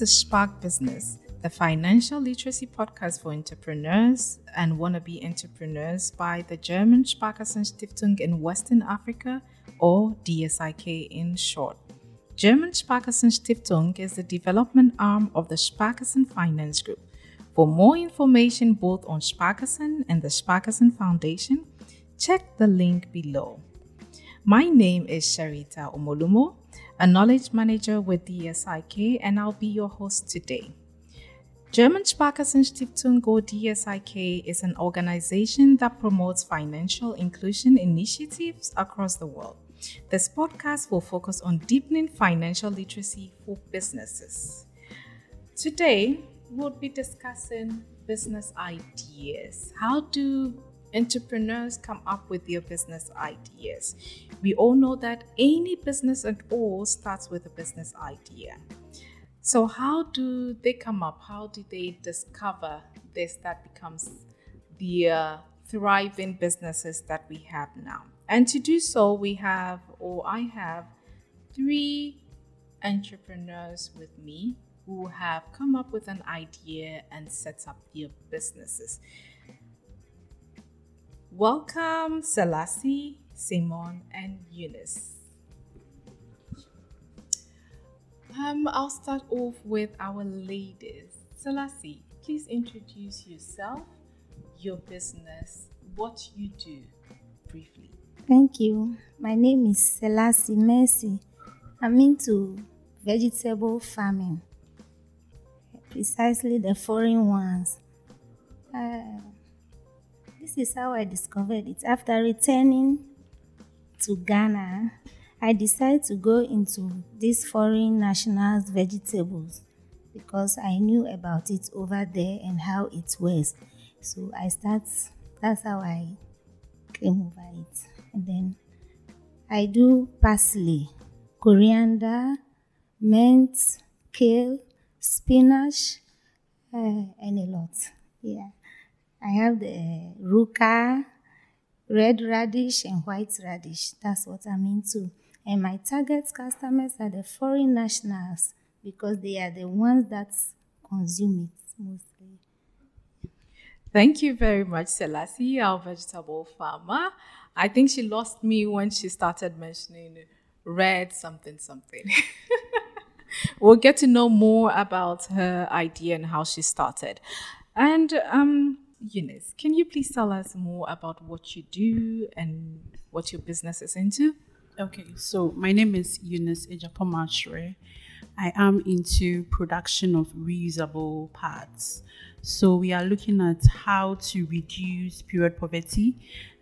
Is Spark Business, the financial literacy podcast for entrepreneurs and wannabe entrepreneurs by the German Sparkassenstiftung in Western Africa, or DSIK in short. German Sparkassenstiftung is the development arm of the Sparkassen Finance Group. For more information both on Sparkassen and the Sparkassen Foundation, check the link below. My name is Sharita Omolumo, a knowledge manager with DSIK, and I'll be your host today. German Sparkassenstiftung or DSIK is an organization that promotes financial inclusion initiatives across the world. This podcast will focus on deepening financial literacy for businesses. Today, we'll be discussing business ideas. How do entrepreneurs come up with their business ideas? We all know that any business at all starts with a business idea. So, how do they come up? How do they discover this that becomes the uh, thriving businesses that we have now? And to do so, we have, or I have, three entrepreneurs with me who have come up with an idea and set up their businesses. Welcome, Selassie, Simon, and Eunice. Um, I'll start off with our ladies. Selassie, please introduce yourself, your business, what you do briefly. Thank you. My name is Selassie Mercy. I'm into vegetable farming, precisely the foreign ones. Uh, is how I discovered it. After returning to Ghana, I decided to go into these foreign nationals vegetables because I knew about it over there and how it was. So I start that's how I came over it. And then I do parsley, coriander, mint, kale, spinach, uh, and a lot. Yeah. I have the ruca, red radish, and white radish. That's what I'm into. And my target customers are the foreign nationals because they are the ones that consume it mostly. Thank you very much, Selassie, our vegetable farmer. I think she lost me when she started mentioning red something something. we'll get to know more about her idea and how she started. And um, Eunice, can you please tell us more about what you do and what your business is into? Okay, so my name is Eunice Ejapomachre. I am into production of reusable parts. So we are looking at how to reduce period poverty,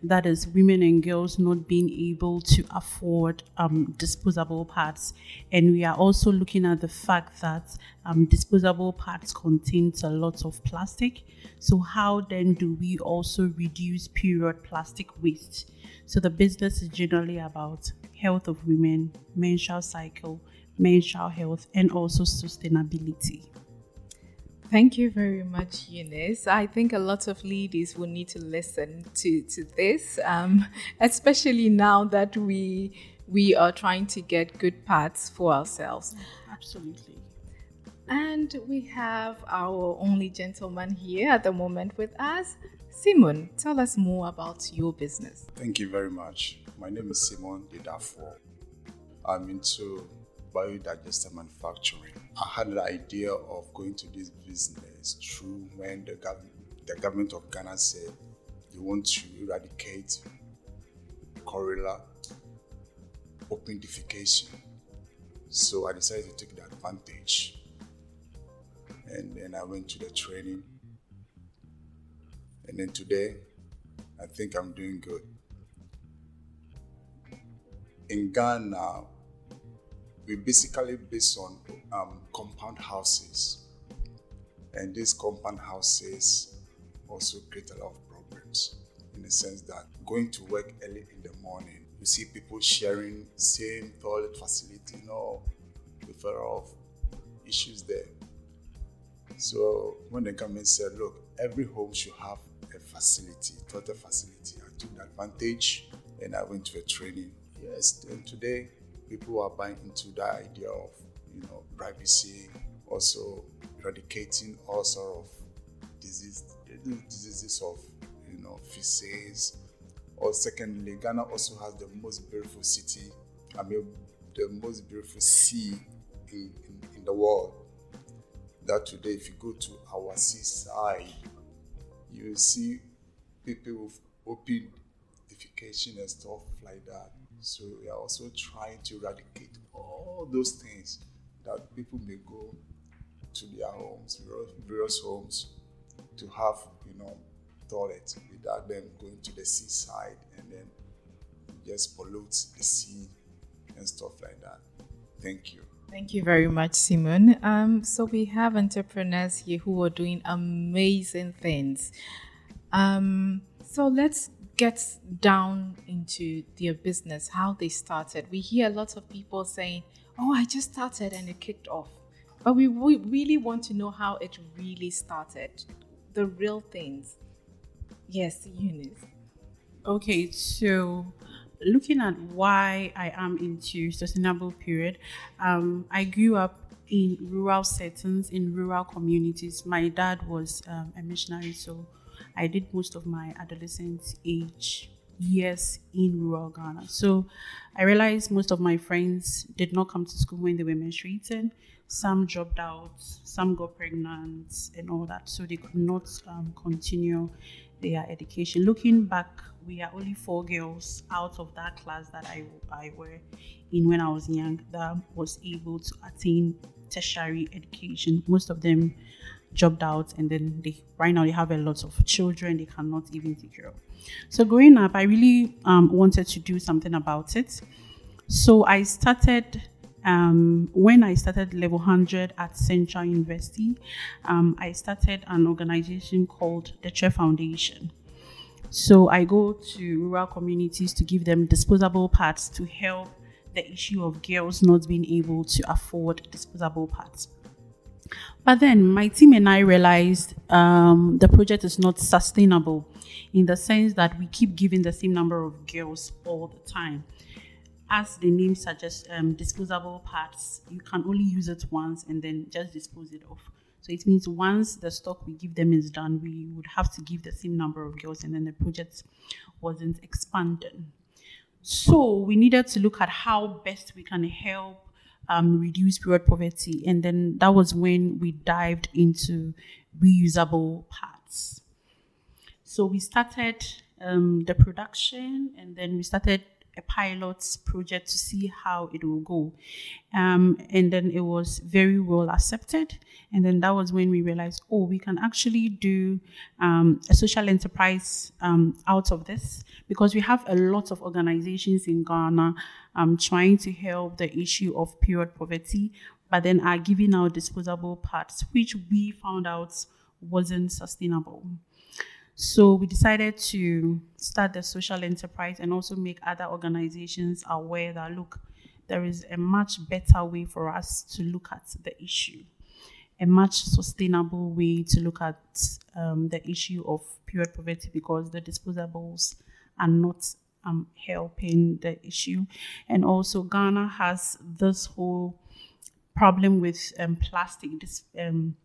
that is, women and girls not being able to afford um, disposable parts. And we are also looking at the fact that um, disposable parts contains a lot of plastic. So how then do we also reduce period plastic waste? So the business is generally about health of women, menstrual cycle, menstrual health, and also sustainability. Thank you very much, Eunice. I think a lot of ladies will need to listen to, to this, um, especially now that we we are trying to get good parts for ourselves. Absolutely. And we have our only gentleman here at the moment with us. Simon, tell us more about your business. Thank you very much. My name is Simon Dedafo. I'm into biodigester manufacturing. I had the idea of going to this business through when the, gov- the government of Ghana said they want to eradicate cholera, open defecation. So I decided to take the advantage. And then I went to the training. And then today, I think I'm doing good. In Ghana, we basically based on um, compound houses. And these compound houses also create a lot of problems in the sense that going to work early in the morning, you see people sharing same toilet facility, you know, with a lot of issues there. So when the government said, look, every home should have a facility, toilet facility, I took advantage and I went to a training. Yes, and today people are buying into that idea of you know, privacy, also eradicating all sort of disease, diseases of, you know, feces. Or secondly, Ghana also has the most beautiful city, I mean, the most beautiful sea in, in, in the world. That today, if you go to our seaside, you see people with open defecation and stuff like that. So we are also trying to eradicate all those things that people may go to their homes, various homes, to have, you know, toilet without them going to the seaside and then just pollute the sea and stuff like that. Thank you. Thank you very much, Simon. Um, so we have entrepreneurs here who are doing amazing things. Um, so let's get down into their business, how they started. We hear lots of people saying, "Oh, I just started and it kicked off," but we, we really want to know how it really started, the real things. Yes, Eunice. Okay, so looking at why I am into sustainable period, um, I grew up in rural settings, in rural communities. My dad was um, a missionary, so I did most of my adolescent age years in rural Ghana. So I realized most of my friends did not come to school when they were menstruating. Some dropped out, some got pregnant, and all that. So they could not um, continue their education. Looking back, we are only four girls out of that class that I, I were in when I was young that was able to attain tertiary education. Most of them dropped out and then they right now they have a lot of children they cannot even take care of. So growing up, I really um, wanted to do something about it. So I started um, when I started level 100 at Central University, um, I started an organization called the Chair Foundation. So I go to rural communities to give them disposable parts to help the issue of girls not being able to afford disposable parts. But then my team and I realized um, the project is not sustainable in the sense that we keep giving the same number of girls all the time as the name suggests, um, disposable parts, you can only use it once and then just dispose it off. So it means once the stock we give them is done, we would have to give the same number of girls, and then the project wasn't expanding. So we needed to look at how best we can help um, reduce period poverty, and then that was when we dived into reusable parts. So we started um, the production, and then we started a pilot project to see how it will go. Um, and then it was very well accepted. And then that was when we realized, oh, we can actually do um, a social enterprise um, out of this because we have a lot of organizations in Ghana um, trying to help the issue of period poverty, but then are giving out disposable parts, which we found out wasn't sustainable. So we decided to start the social enterprise and also make other organizations aware that look, there is a much better way for us to look at the issue, a much sustainable way to look at um, the issue of period poverty because the disposables are not um, helping the issue. And also, Ghana has this whole problem with um, plastic. Um,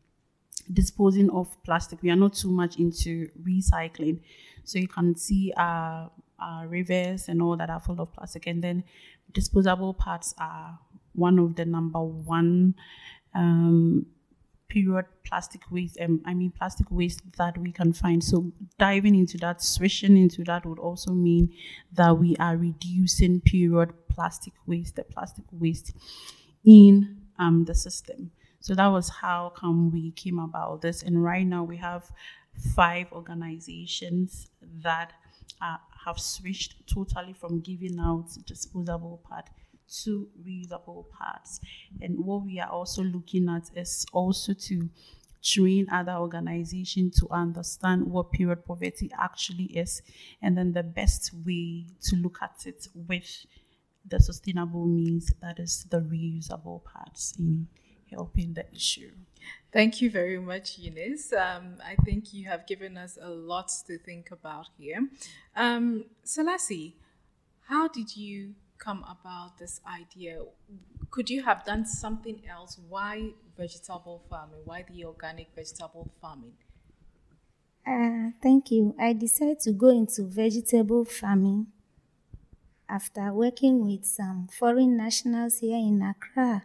disposing of plastic. We are not too much into recycling. So you can see our, our rivers and all that are full of plastic. And then disposable parts are one of the number one um, period plastic waste, um, I mean plastic waste that we can find. So diving into that, switching into that would also mean that we are reducing period plastic waste, the plastic waste in um, the system. So that was how come we came about this. And right now we have five organizations that uh, have switched totally from giving out disposable part to reusable parts. And what we are also looking at is also to train other organizations to understand what period poverty actually is and then the best way to look at it with the sustainable means that is the reusable parts in helping the issue. Thank you very much, Eunice. Um, I think you have given us a lot to think about here. Um, Selassie, how did you come about this idea? Could you have done something else? Why vegetable farming? Why the organic vegetable farming? Uh, thank you. I decided to go into vegetable farming after working with some foreign nationals here in Accra.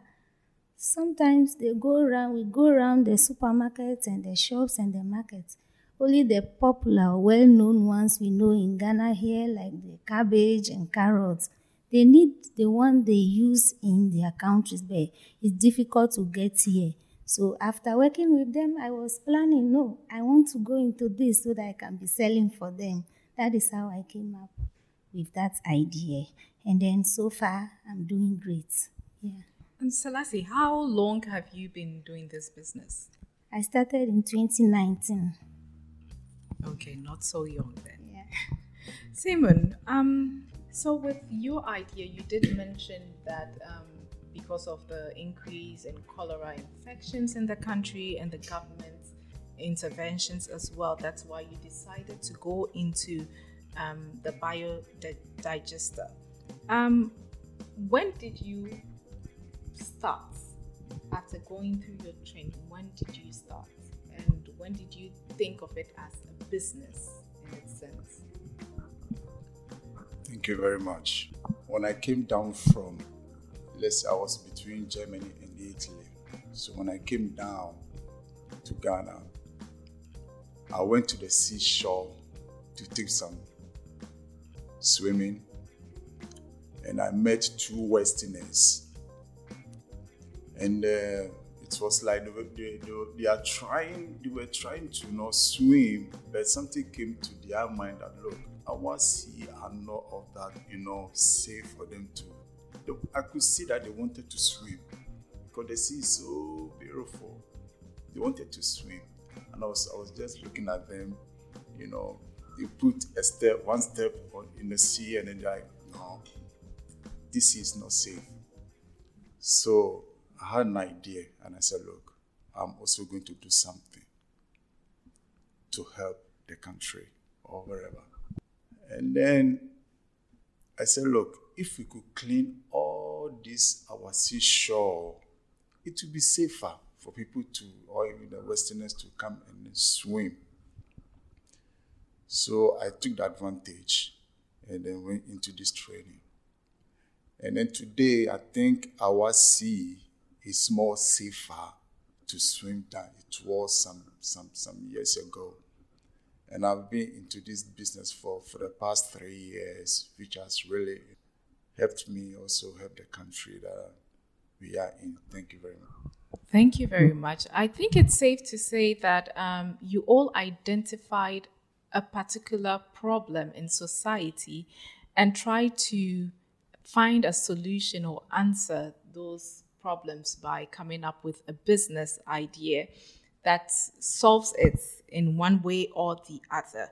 Sometimes they go around, we go around the supermarkets and the shops and the markets. Only the popular, well known ones we know in Ghana here, like the cabbage and carrots, they need the one they use in their countries, but it's difficult to get here. So after working with them, I was planning, no, I want to go into this so that I can be selling for them. That is how I came up with that idea. And then so far, I'm doing great. Yeah. And Selassie, how long have you been doing this business? I started in 2019. Okay, not so young then. Yeah. Simon, um, so with your idea, you did mention that um, because of the increase in cholera infections in the country and the government interventions as well. That's why you decided to go into um, the biodigester. Um, when did you start after going through your training? When did you start? And when did you think of it as a business in its sense? Thank you very much. When I came down from let's say I was between Germany and Italy. So when I came down to Ghana, I went to the seashore to take some swimming, and I met two Westerners, and uh, it was like they, they, they, they, are trying, they were trying to not swim, but something came to their mind that look, sea are not of that, you know, safe for them to I could see that they wanted to swim because the sea is so beautiful. They wanted to swim, and I was I was just looking at them. You know, they put a step, one step on, in the sea, and then they're like, no, this is not safe. So I had an idea, and I said, look, I'm also going to do something to help the country or wherever. And then I said, look, if we could clean all this our seashore, it would be safer for people to, or even the Westerners to come and swim. So I took the advantage and then went into this training. And then today, I think our sea is more safer to swim than it was some, some, some years ago. And I've been into this business for, for the past three years, which has really helped me also help the country that we are in. Thank you very much. Thank you very much. I think it's safe to say that um, you all identified a particular problem in society and tried to find a solution or answer those problems by coming up with a business idea that solves it in one way or the other.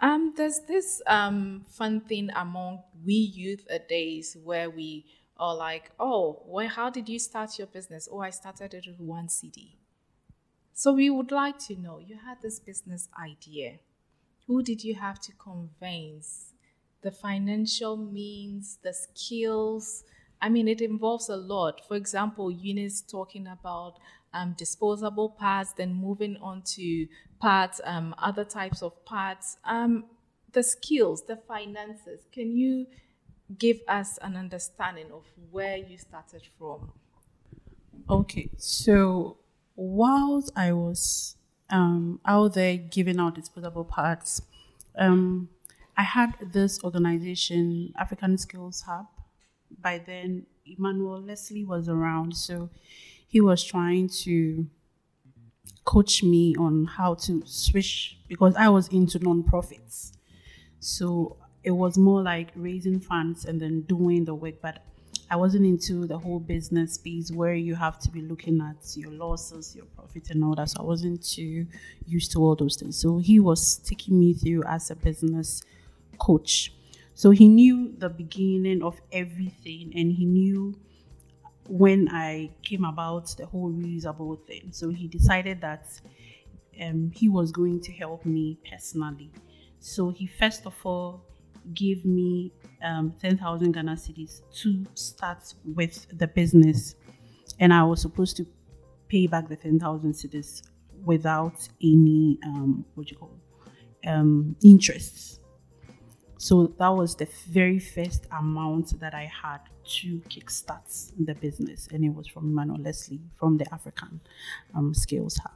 Um, there's this um, fun thing among we youth days where we are like, oh, well, how did you start your business? Oh, I started it with one cedi. So we would like to know you had this business idea. Who did you have to convince? The financial means, the skills. I mean, it involves a lot. For example, Eunice talking about um, disposable parts, then moving on to parts, um, other types of parts, um, the skills, the finances. Can you give us an understanding of where you started from? Okay, so whilst I was um, out there giving out disposable parts, um, I had this organization, African Skills Hub. By then, Emmanuel Leslie was around, so he was trying to coach me on how to switch because I was into non-profits. So it was more like raising funds and then doing the work, but I wasn't into the whole business piece where you have to be looking at your losses, your profit, and all that. So I wasn't too used to all those things. So he was taking me through as a business coach. So he knew the beginning of everything and he knew when I came about the whole reusable thing. So he decided that um, he was going to help me personally. So he first of all gave me um, 10,000 Ghana cedis to start with the business. And I was supposed to pay back the 10,000 cedis without any, um, what you call, um, interests. So that was the very first amount that I had to kickstart the business, and it was from Emmanuel Leslie from the African um, Skills Hub.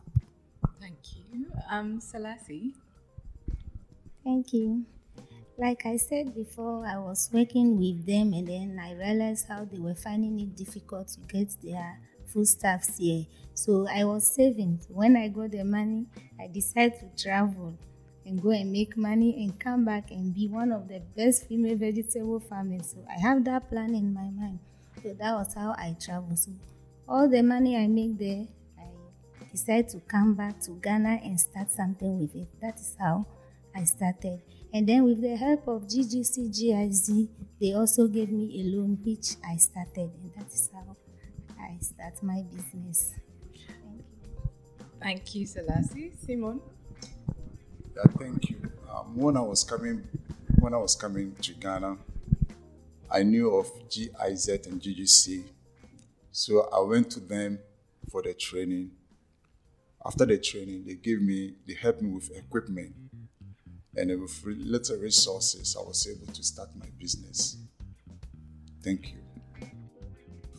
Thank you. Um, Selassie. Thank you. Like I said before, I was working with them and then I realized how they were finding it difficult to get their full foodstuffs here. So I was saving. When I got the money, I decided to travel and go and make money and come back and be one of the best female vegetable farmers. So I have that plan in my mind. So that was how I travel. So all the money I make there, I decided to come back to Ghana and start something with it. That is how I started. And then with the help of GGC GIZ, they also gave me a loan which I started, and that is how I start my business. Thank you. Thank you, Selassie. Simon. Yeah, thank you. Um, when I was coming, when I was coming to Ghana, I knew of GIZ and GGC, so I went to them for the training. After the training, they gave me, they helped me with equipment and with little resources, I was able to start my business. Thank you.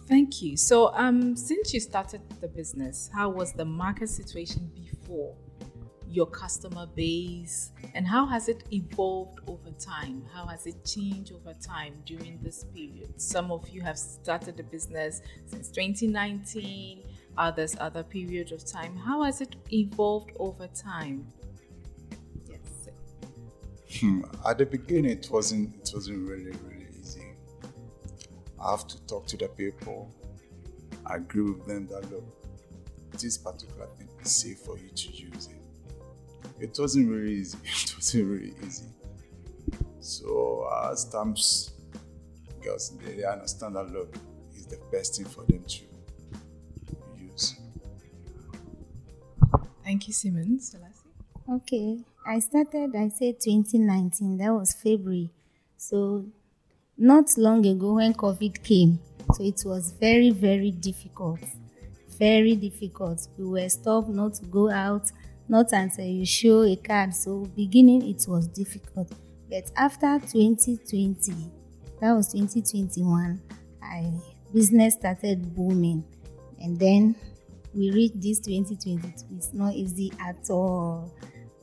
Thank you. So, um, since you started the business, how was the market situation before? Your customer base, and how has it evolved over time? How has it changed over time during this period? Some of you have started the business since 2019, others other period of time. How has it evolved over time? Hmm. At the beginning, it wasn't it wasn't really really easy. I have to talk to the people. I agree with them that look, this particular thing is safe for you to use it. It wasn't really easy. It wasn't really easy. So as times girls they, they understand that look is the best thing for them to use. Thank you, Simon. Selassie. Okay. I started, I said 2019, that was February. So, not long ago when COVID came, so it was very, very difficult. Very difficult. We were stopped not to go out, not until you show a card. So, beginning it was difficult. But after 2020, that was 2021, I business started booming. And then we reached this 2022. It's not easy at all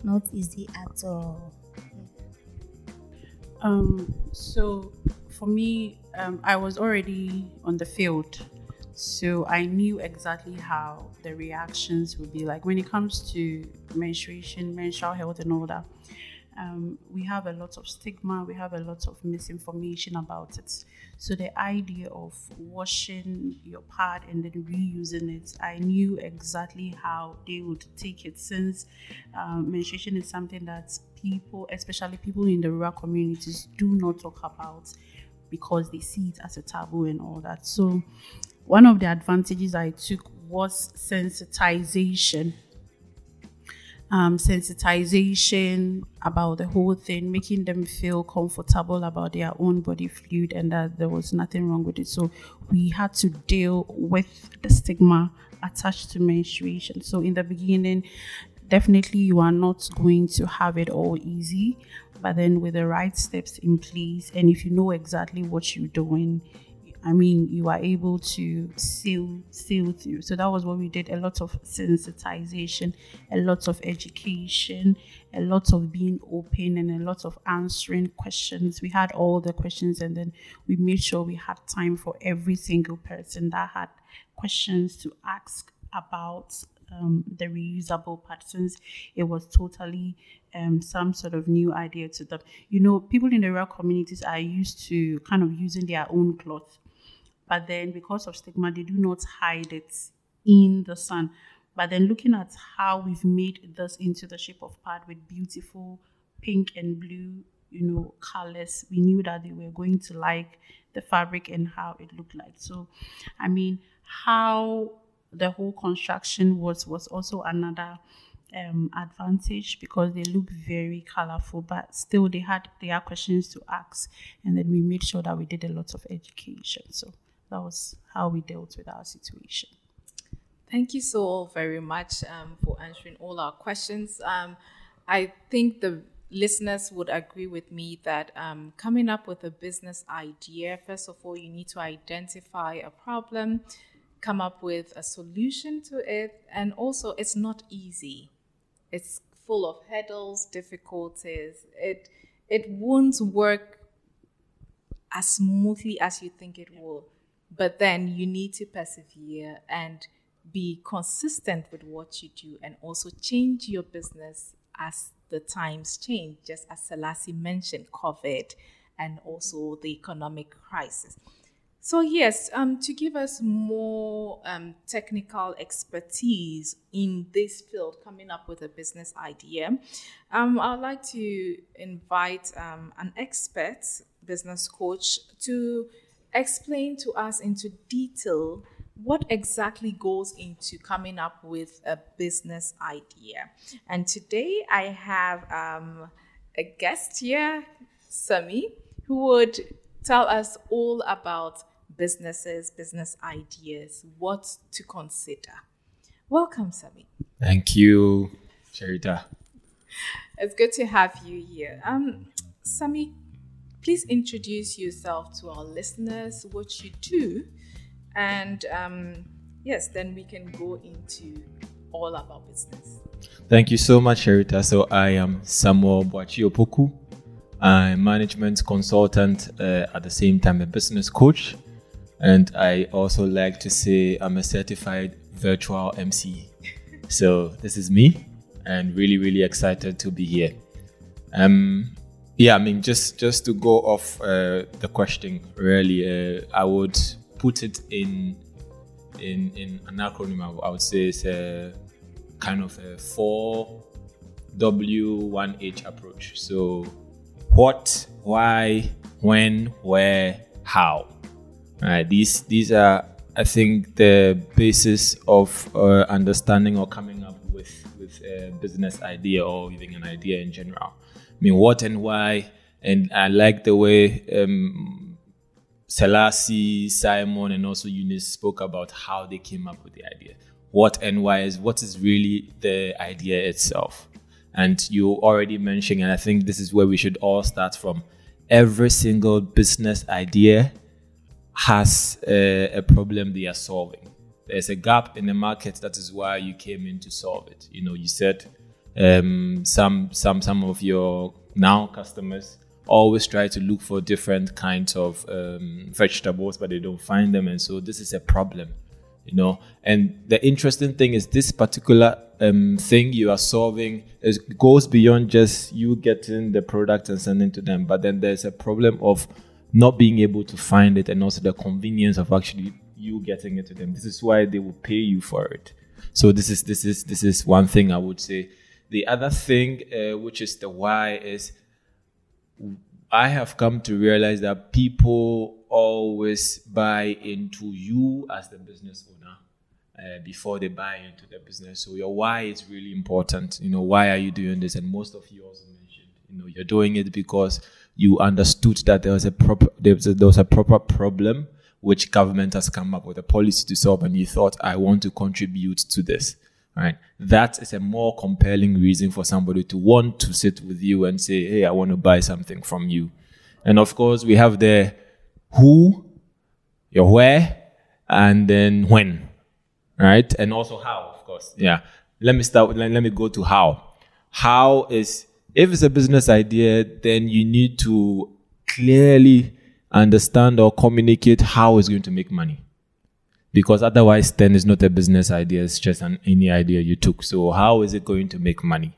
not easy at all. Um, so for me, um, I was already on the field, so I knew exactly how the reactions would be like when it comes to menstruation, menstrual health, and all that um, we have a lot of stigma, we have a lot of misinformation about it. So the idea of washing your pad and then reusing it, I knew exactly how they would take it since um, menstruation is something that people, especially people in the rural communities, do not talk about because they see it as a taboo and all that. So one of the advantages I took was sensitization um, sensitization about the whole thing, making them feel comfortable about their own body fluid and that there was nothing wrong with it. So we had to deal with the stigma attached to menstruation. So in the beginning, definitely you are not going to have it all easy, but then with the right steps in place, and if you know exactly what you're doing, I mean, you are able to sail sail through. So that was what we did. A lot of sensitization, a lot of education, a lot of being open, and a lot of answering questions. We had all the questions, and then we made sure we had time for every single person that had questions to ask about um, the reusable since it was totally um, some sort of new idea to them. You know, people in the rural communities are used to kind of using their own cloth but then because of stigma, they do not hide it in the sun. But then looking at how we've made this into the shape of pad with beautiful pink and blue, you know, colors, we knew that they were going to like the fabric and how it looked like. So, I mean, how the whole construction was was also another um, advantage because they look very colorful, but still they had had questions to ask, and then we made sure that we did a lot of education. So that was how we dealt with our situation. Thank you so very much um, for answering all our questions. Um, I think the listeners would agree with me that um, coming up with a business idea, first of all, you need to identify a problem, come up with a solution to it, and also it's not easy. It's full of hurdles, difficulties. It it won't work as smoothly as you think it will. But then you need to persevere and be consistent with what you do and also change your business as the times change, just as Selassie mentioned, COVID and also the economic crisis. So, yes, um, to give us more um, technical expertise in this field, coming up with a business idea, um, I'd like to invite um, an expert business coach to explain to us into detail what exactly goes into coming up with a business idea. And today I have um, a guest here, Sami, who would tell us all about businesses, business ideas, what to consider. Welcome, Sami. Thank you, Sherita. It's good to have you here. Um, Sami, please introduce yourself to our listeners, what you do, and um, yes, then we can go into all about business. Thank you so much, Sherita. So I am Samuel Boachiopoku. I'm management consultant uh, at the same time a business coach, and I also like to say I'm a certified virtual MC. so this is me, and really really excited to be here. Um, yeah, I mean just just to go off uh, the question, really, uh, I would put it in in in an acronym, I would say it's a kind of a four W one H approach. So what, why, when, where, how. Right. These these are I think the basis of uh, understanding or coming up with with a business idea or even an idea in general. Mean, what and why, and I like the way um, Selassie, Simon, and also Eunice spoke about how they came up with the idea. What and why is what is really the idea itself. And you already mentioned, and I think this is where we should all start from. Every single business idea has a, a problem they are solving. There's a gap in the market. That is why you came in to solve it. You know, you said um, some some some of your now customers always try to look for different kinds of um, vegetables, but they don't find them, and so this is a problem, you know. And the interesting thing is this particular um, thing you are solving is goes beyond just you getting the product and sending to them, but then there's a problem of not being able to find it, and also the convenience of actually you getting it to them. This is why they will pay you for it. So this is this is this is one thing I would say. The other thing, uh, which is the why, is I have come to realize that people always buy into you as the business owner uh, before they buy into the business. So your why is really important. You know, why are you doing this? And most of you also mentioned, you know, you're doing it because you understood that there was a proper there was a, there was a proper problem which government has come up with a policy to solve, and you thought, I want to contribute to this right? That is a more compelling reason for somebody to want to sit with you and say, Hey, I want to buy something from you. And of course, we have the who, your where, and then when, right? And also how, of course. Yeah. Let me start with, let, let me go to how. How is, if it's a business idea, then you need to clearly understand or communicate how it's going to make money because otherwise then it's not a business idea it's just an any idea you took. So how is it going to make money?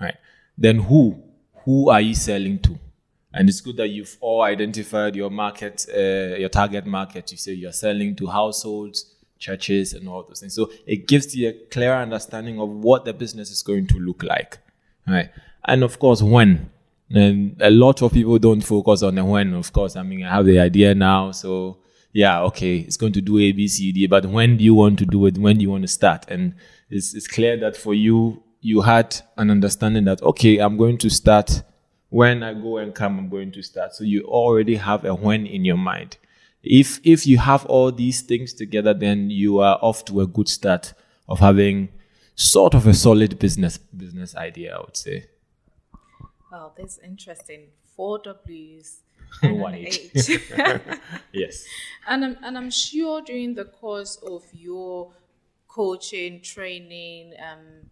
Right. Then who who are you selling to? And it's good that you've all identified your market uh, your target market. You say you're selling to households churches and all those things. So it gives you a clear understanding of what the business is going to look like. Right. And of course when. And a lot of people don't focus on the when of course. I mean i have the idea now so yeah, okay, it's going to do A, B, C, D, but when do you want to do it? When do you want to start? And it's, it's clear that for you, you had an understanding that okay, I'm going to start when I go and come, I'm going to start. So you already have a when in your mind. If if you have all these things together, then you are off to a good start of having sort of a solid business business idea, I would say. Well, that's interesting. Four W's One an H. H. Yes. and I'm and I'm sure during the course of your coaching training, um,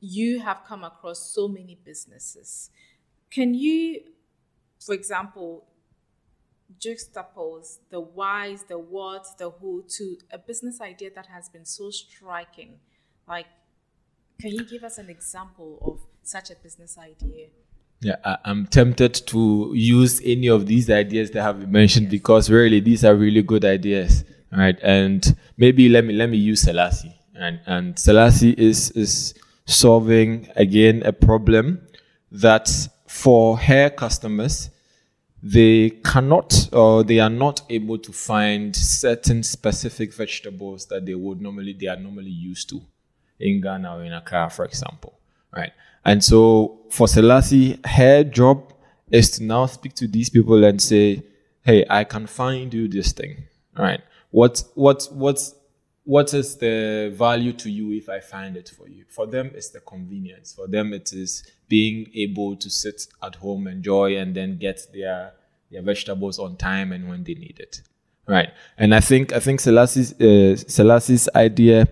you have come across so many businesses. Can you, for example, juxtapose the whys, the whats, the who to a business idea that has been so striking? Like, can you give us an example of such a business idea? Yeah, I, I'm tempted to use any of these ideas that have been mentioned because really these are really good ideas, right? And maybe let me let me use Selassie, and and Selassie is is solving again a problem that for hair customers they cannot or they are not able to find certain specific vegetables that they would normally they are normally used to in Ghana or in Accra, for example, right? And so for Selassie, her job is to now speak to these people and say, "Hey, I can find you this thing, right? What what what's what is the value to you if I find it for you? For them, it's the convenience. For them, it is being able to sit at home, enjoy, and then get their their vegetables on time and when they need it, right? And I think I think Selassie's uh, Selassie's idea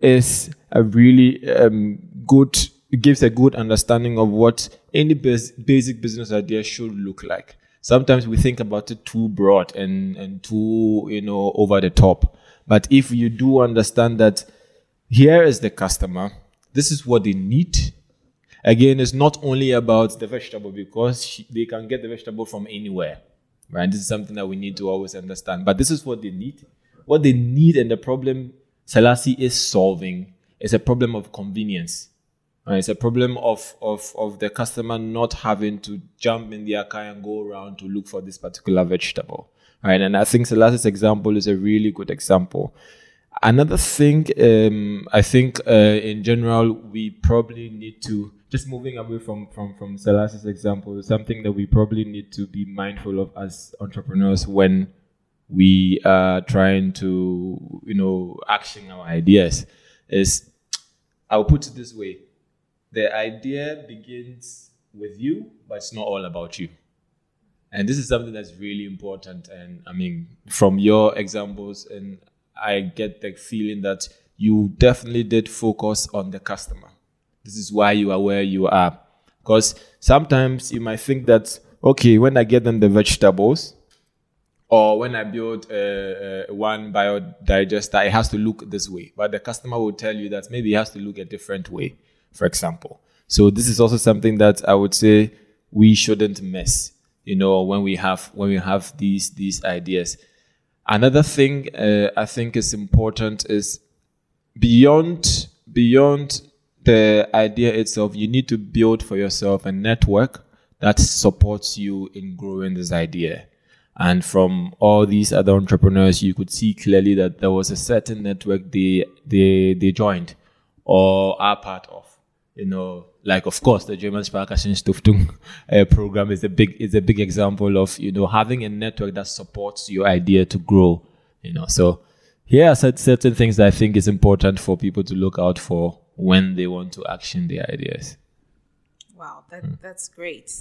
is a really um, good gives a good understanding of what any bas- basic business idea should look like. Sometimes we think about it too broad and and too you know over the top. But if you do understand that here is the customer, this is what they need. Again, it's not only about the vegetable because they can get the vegetable from anywhere, right? This is something that we need to always understand. But this is what they need. What they need and the problem Selassie is solving is a problem of convenience. It's a problem of, of, of the customer not having to jump in their car and go around to look for this particular vegetable. Right? And I think Selassie's example is a really good example. Another thing, um, I think uh, in general, we probably need to just moving away from from from Selassie's example, something that we probably need to be mindful of as entrepreneurs when we are trying to, you know, action our ideas. Is I'll put it this way: the idea begins with you, but it's not all about you. And this is something that's really important. And I mean, from your examples, and I get the feeling that you definitely did focus on the customer. This is why you are where you are. Because sometimes you might think that, okay, when I get them the vegetables, or when I build uh, one biodigester, it has to look this way. But the customer will tell you that maybe it has to look a different way, for example. So this is also something that I would say we shouldn't miss. You know, when we have when we have these these ideas. Another thing uh, I think is important is beyond beyond the idea itself. You need to build for yourself a network that supports you in growing this idea. And from all these other entrepreneurs, you could see clearly that there was a certain network they they they joined or are part of. You know, like of course the German Sparkassenstiftung uh, program is a big is a big example of you know having a network that supports your idea to grow. You know, so here are cer- certain things that I think is important for people to look out for when they want to action their ideas. Wow, that, that's great.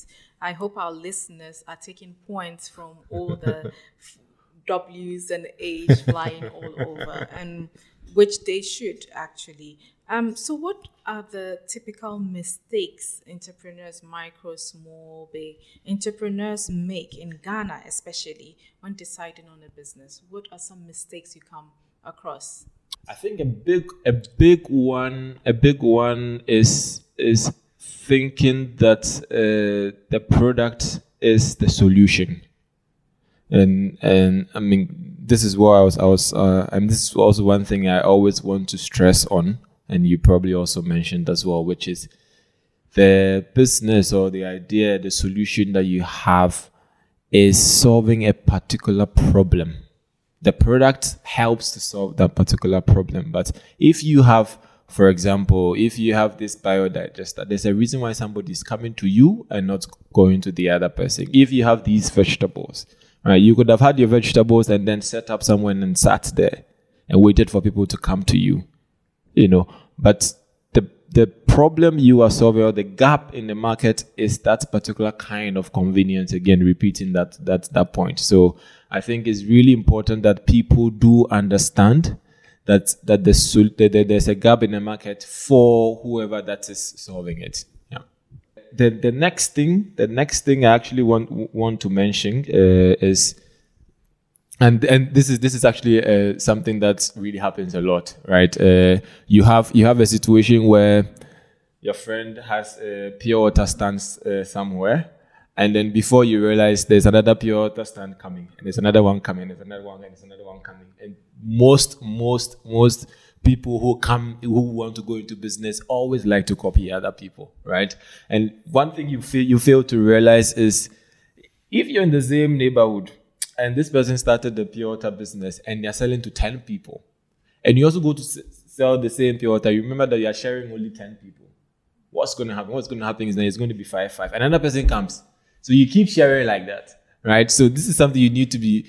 I hope our listeners are taking points from all the W's and A's flying all over, and which they should actually. Um, so, what are the typical mistakes entrepreneurs, micro, small, big entrepreneurs make in Ghana, especially when deciding on a business? What are some mistakes you come across? I think a big a big one a big one is is thinking that uh, the product is the solution. And and I mean this is what I was I was uh, and this is also one thing I always want to stress on and you probably also mentioned as well which is the business or the idea the solution that you have is solving a particular problem the product helps to solve that particular problem. But if you have For example, if you have this biodigester, there's a reason why somebody is coming to you and not going to the other person. If you have these vegetables, right, you could have had your vegetables and then set up somewhere and sat there and waited for people to come to you, you know. But the the problem you are solving or the gap in the market is that particular kind of convenience. Again, repeating that that that point. So I think it's really important that people do understand that that the, there's, there's a gap in the market for whoever that is solving it. Yeah. The the next thing, the next thing I actually want want to mention uh, is, and and this is this is actually uh, something that really happens a lot, right? Uh, you have you have a situation where your friend has a pure water stand uh, somewhere and then before you realize there's another pure water stand coming, and there's another one coming, and there's another one, and there's another one coming. And most, most, most people who come who want to go into business always like to copy other people, right? And one thing you feel you fail to realize is if you're in the same neighborhood and this person started the pure water business and they're selling to 10 people, and you also go to sell the same pure water, you remember that you're sharing only 10 people. What's going to happen? What's going to happen is that it's going to be 5 5. Another person comes so you keep sharing like that, right? So this is something you need to be.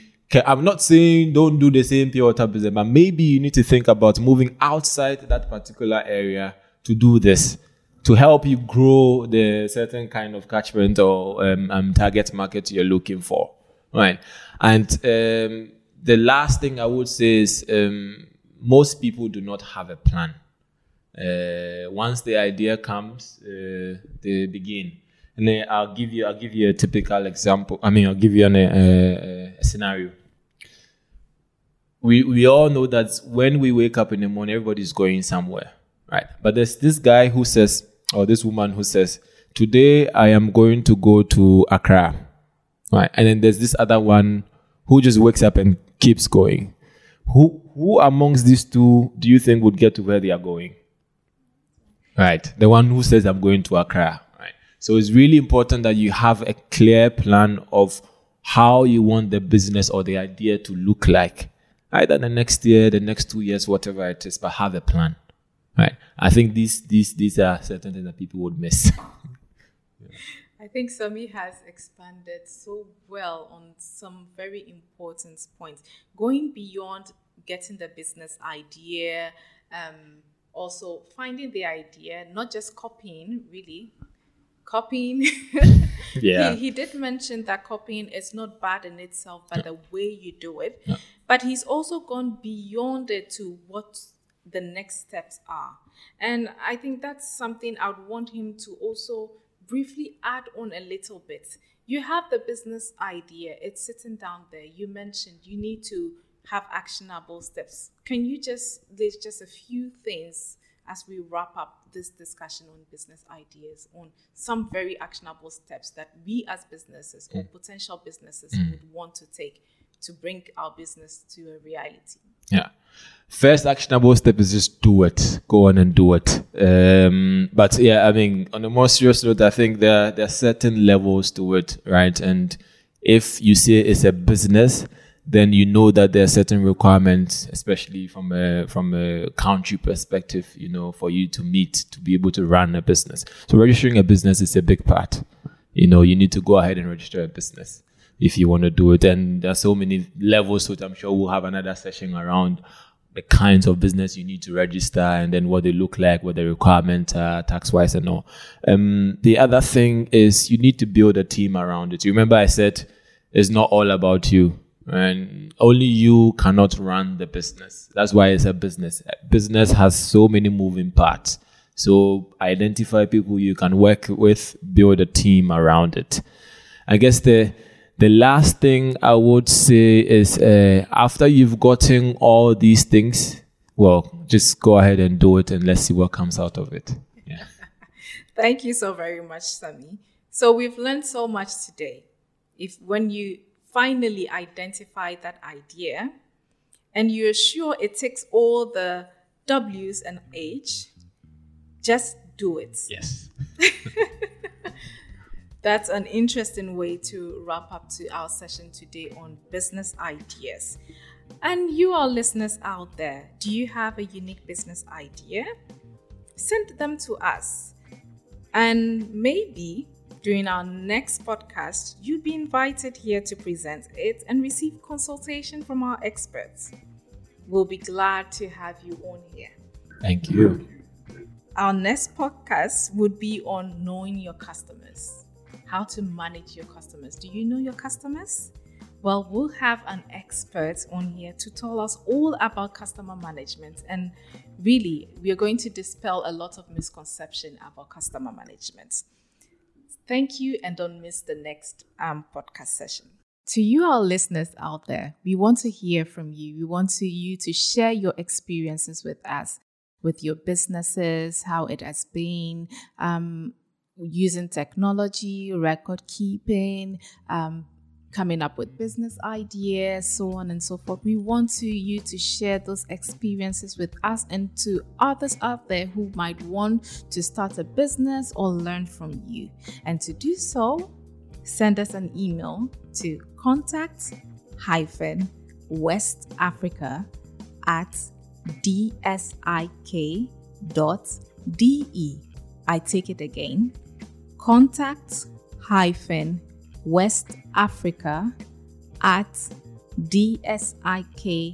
I'm not saying don't do the same pure water business, but maybe you need to think about moving outside that particular area to do this to help you grow the certain kind of catchment or um, um, target market you're looking for, right? And um, the last thing I would say is um, most people do not have a plan. Uh, once the idea comes, uh, they begin. And then I'll give you I'll give you a typical example. I mean, I'll give you an, a, a scenario. We we all know that when we wake up in the morning, everybody's going somewhere, right? But there's this guy who says, or this woman who says, "Today I am going to go to Accra," right? And then there's this other one who just wakes up and keeps going. Who who amongst these two do you think would get to where they are going? Right, the one who says, "I'm going to Accra." Right. So it's really important that you have a clear plan of how you want the business or the idea to look like. Either the next year, the next two years, whatever it is, but have a plan. Right. I think these these these are certain things that people would miss. I think Sami has expanded so well on some very important points, going beyond getting the business idea, um, also finding the idea, not just copying, really, copying. yeah. He, he, did mention that copying is not bad in itself, but the way you do it. Yeah. But he's also gone beyond it to what the next steps are. And I think that's something I would want him to also briefly add on a little bit. You have the business idea, it's sitting down there. You mentioned you need to have actionable steps. Can you just, there's just a few things as we wrap up this discussion on business ideas, on some very actionable steps that we as businesses mm. or potential businesses mm. would want to take to bring our business to a reality. Yeah. First actionable step is just do it. Go on and do it. Um, but yeah, I mean, on a more serious note, I think there there are certain levels to it, right? And if you say it's a business, then you know that there are certain requirements, especially from a from a country perspective, you know, for you to meet to be able to run a business. So registering a business is a big part. You know, you need to go ahead and register a business if you want to do it. And there are so many levels to it. I'm sure we'll have another session around the kinds of business you need to register and then what they look like, what the requirements are tax wise and all. Um, the other thing is you need to build a team around it. You remember I said it's not all about you and only you cannot run the business. That's why it's a business. business has so many moving parts. So identify people you can work with, build a team around it. I guess the the last thing I would say is uh, after you've gotten all these things, well, just go ahead and do it, and let's see what comes out of it. Yeah. Thank you so very much, Sami. So we've learned so much today. If when you finally identify that idea and you're sure it takes all the W's and H, just do it. Yes. That's an interesting way to wrap up to our session today on business ideas. And you, our listeners out there, do you have a unique business idea? send them to us. And maybe during our next podcast, you'd be invited here to present it and receive consultation from our experts. We'll be glad to have you on here. Thank you. Our next podcast would be on knowing your customers, how to manage your customers. Do you know your customers? Well, we'll have an expert on here to tell us all about customer management. And really, we are going to dispel a lot of misconception about customer management. Thank you, and don't miss the next um, podcast session. To you, our listeners out there, we want to hear from you. We want to, you to share your experiences with us, with your businesses, how it has been, um, using technology, record keeping, um, coming up with business ideas, so on and so forth. We want to you to share those experiences with us and to others out there who might want to start a business or learn from you. And to do so, send us an email to contact hyphen West Africa at dsik dot de. I take it again contact hyphen West Africa at dsik.de.